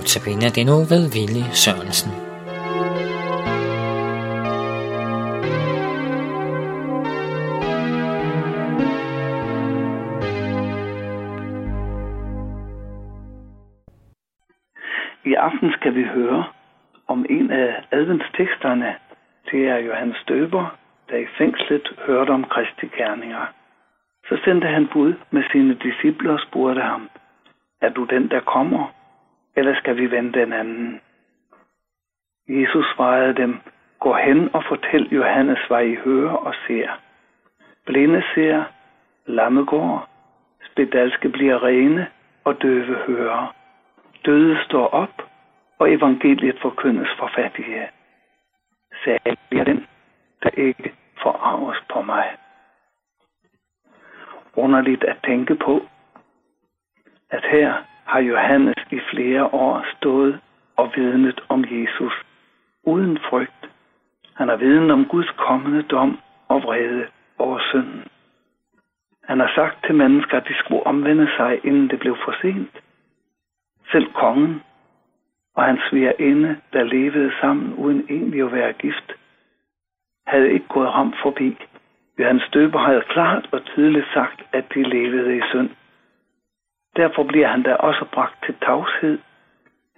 Notabene er det nu ved Ville Sørensen. I aften skal vi høre om en af adventsteksterne. Det er Johannes Døber, der i fængslet hørte om Kristi gerninger. Så sendte han bud med sine disciple og spurgte ham, er du den, der kommer, eller skal vi vende den anden? Jesus svarede dem, gå hen og fortæl Johannes, hvad I hører og ser. Blinde ser, lamme går, spedalske bliver rene og døve hører. Døde står op, og evangeliet forkyndes for fattige. Sagde bliver den, der ikke forarves på mig. Underligt at tænke på, at her har Johannes i flere år stået og vidnet om Jesus uden frygt. Han har viden om Guds kommende dom og vrede over synden. Han har sagt til mennesker, at de skulle omvende sig, inden det blev for sent. Selv kongen og hans svigerinde, der levede sammen uden egentlig at være gift, havde ikke gået ham forbi. Johannes døber havde klart og tydeligt sagt, at de levede i synd. Derfor bliver han da også bragt til tavshed.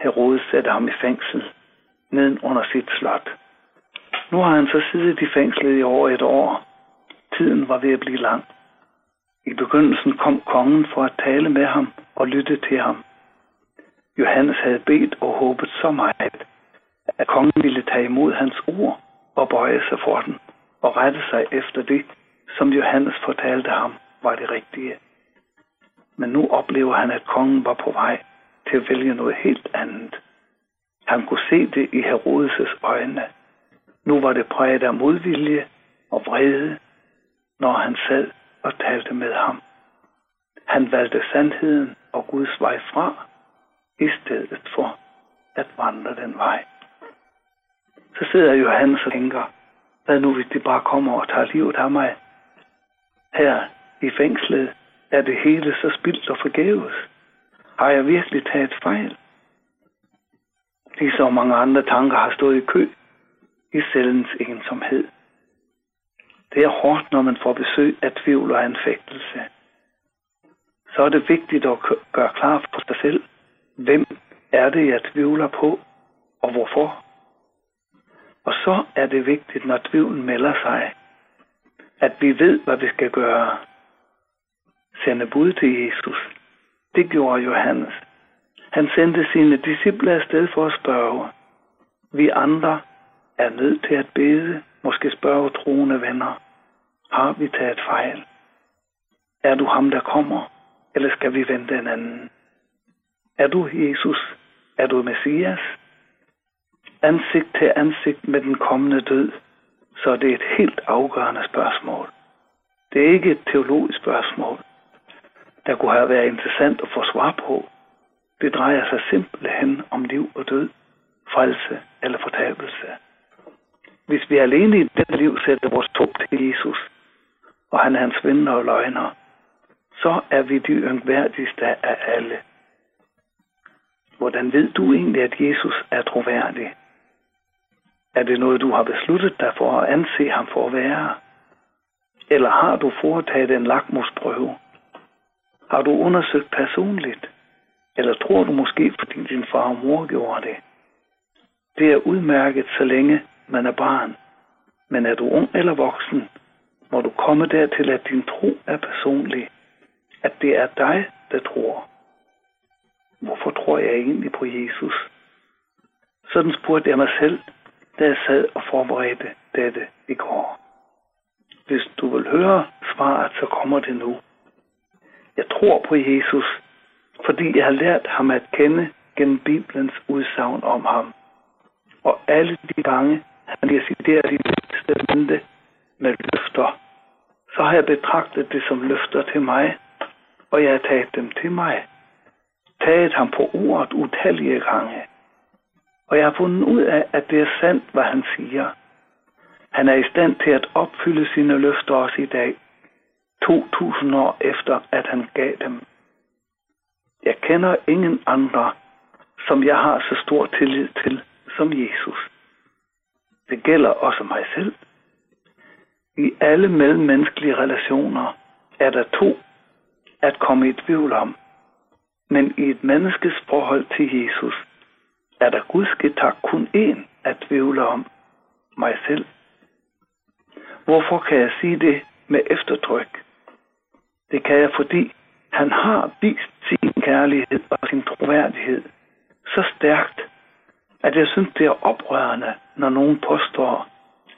Herodes sætter ham i fængsel, neden under sit slot. Nu har han så siddet i fængslet i over et år. Tiden var ved at blive lang. I begyndelsen kom kongen for at tale med ham og lytte til ham. Johannes havde bedt og håbet så meget, at kongen ville tage imod hans ord og bøje sig for den og rette sig efter det, som Johannes fortalte ham var det rigtige. Men nu oplever han, at kongen var på vej til at vælge noget helt andet. Han kunne se det i Herodes' øjne. Nu var det præget af modvilje og vrede, når han sad og talte med ham. Han valgte sandheden og Guds vej fra, i stedet for at vandre den vej. Så sidder Johannes og tænker, hvad nu hvis de bare kommer og tager livet af mig? Her i fængslet er det hele så spildt og forgæves. Har jeg virkelig taget fejl? Ligesom mange andre tanker har stået i kø i cellens ensomhed. Det er hårdt, når man får besøg af tvivl og anfægtelse. Så er det vigtigt at gøre klar for sig selv, hvem er det, jeg tvivler på, og hvorfor. Og så er det vigtigt, når tvivlen melder sig, at vi ved, hvad vi skal gøre. Sende bud til Jesus. Det gjorde Johannes. Han sendte sine disciple afsted for at spørge. Vi andre er nødt til at bede, måske spørge troende venner. Har vi taget fejl? Er du ham, der kommer, eller skal vi vente en anden? Er du Jesus? Er du Messias? Ansigt til ansigt med den kommende død, så er det et helt afgørende spørgsmål. Det er ikke et teologisk spørgsmål, der kunne have været interessant at få svar på. Det drejer sig simpelthen om liv og død, frelse eller fortabelse. Hvis vi alene i dette liv sætter vores tro til Jesus, og han er hans venner og løgner, så er vi de yngværdigste af alle. Hvordan ved du egentlig, at Jesus er troværdig? Er det noget, du har besluttet dig for at anse ham for at være? Eller har du foretaget en lakmusprøve? Har du undersøgt personligt? Eller tror du måske, fordi din far og mor gjorde det? Det er udmærket, så længe man er barn. Men er du ung eller voksen, må du komme dertil, at din tro er personlig. At det er dig, der tror. Hvorfor tror jeg egentlig på Jesus? Sådan spurgte jeg mig selv, da jeg sad og forberedte dette i går. Hvis du vil høre svaret, så kommer det nu. Jeg tror på Jesus, fordi jeg har lært ham at kende gennem Bibelens udsagn om ham. Og alle de gange, han reciterer citeret i testamente med løfter, så har jeg betragtet det som løfter til mig, og jeg har taget dem til mig. Taget ham på ordet utallige gange. Og jeg har fundet ud af, at det er sandt, hvad han siger. Han er i stand til at opfylde sine løfter også i dag. 2000 år efter, at han gav dem. Jeg kender ingen andre, som jeg har så stor tillid til som Jesus. Det gælder også mig selv. I alle mellemmenneskelige relationer er der to at komme i tvivl om. Men i et menneskes forhold til Jesus er der Guds tak kun én at tvivle om, mig selv. Hvorfor kan jeg sige det med eftertryk? Det kan jeg, fordi han har vist sin kærlighed og sin troværdighed så stærkt, at jeg synes, det er oprørende, når nogen påstår,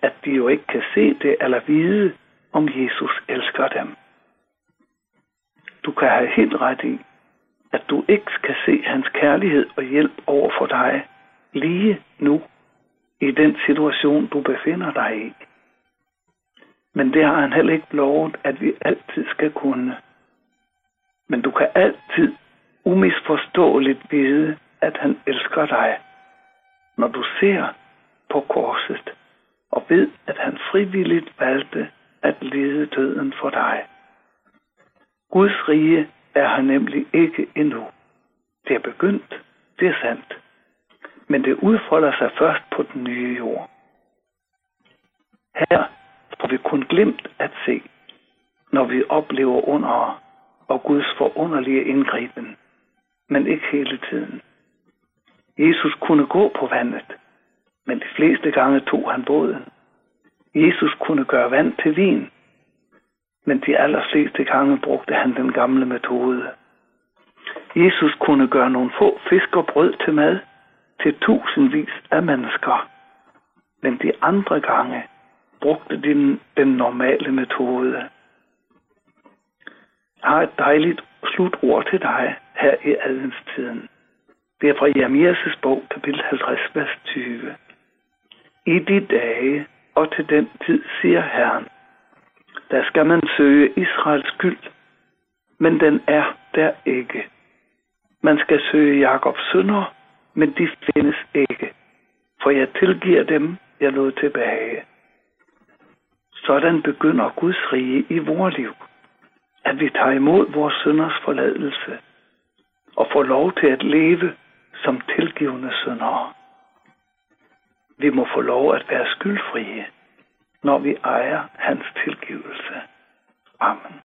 at de jo ikke kan se det eller vide, om Jesus elsker dem. Du kan have helt ret i, at du ikke skal se hans kærlighed og hjælp over for dig lige nu i den situation, du befinder dig i. Men det har han heller ikke lovet, at vi altid skal kunne. Men du kan altid umisforståeligt vide, at han elsker dig, når du ser på korset og ved, at han frivilligt valgte at lede døden for dig. Guds rige er han nemlig ikke endnu. Det er begyndt, det er sandt. Men det udfolder sig først på den nye jord. Her får vi kun glemt at se, når vi oplever under og Guds forunderlige indgriben, men ikke hele tiden. Jesus kunne gå på vandet, men de fleste gange tog han båden. Jesus kunne gøre vand til vin, men de allerfleste gange brugte han den gamle metode. Jesus kunne gøre nogle få fisk og brød til mad til tusindvis af mennesker, men de andre gange brugte din, den, den normale metode. Jeg har et dejligt slutord til dig her i adventstiden. Det er fra Jeremias' bog, kapitel 50, vers 20. I de dage og til den tid, siger Herren, der skal man søge Israels skyld, men den er der ikke. Man skal søge Jakobs sønder, men de findes ikke, for jeg tilgiver dem, jeg lod tilbage. Sådan begynder Guds rige i vores liv, at vi tager imod vores sønders forladelse og får lov til at leve som tilgivende syndere. Vi må få lov at være skyldfrie når vi ejer hans tilgivelse. Amen.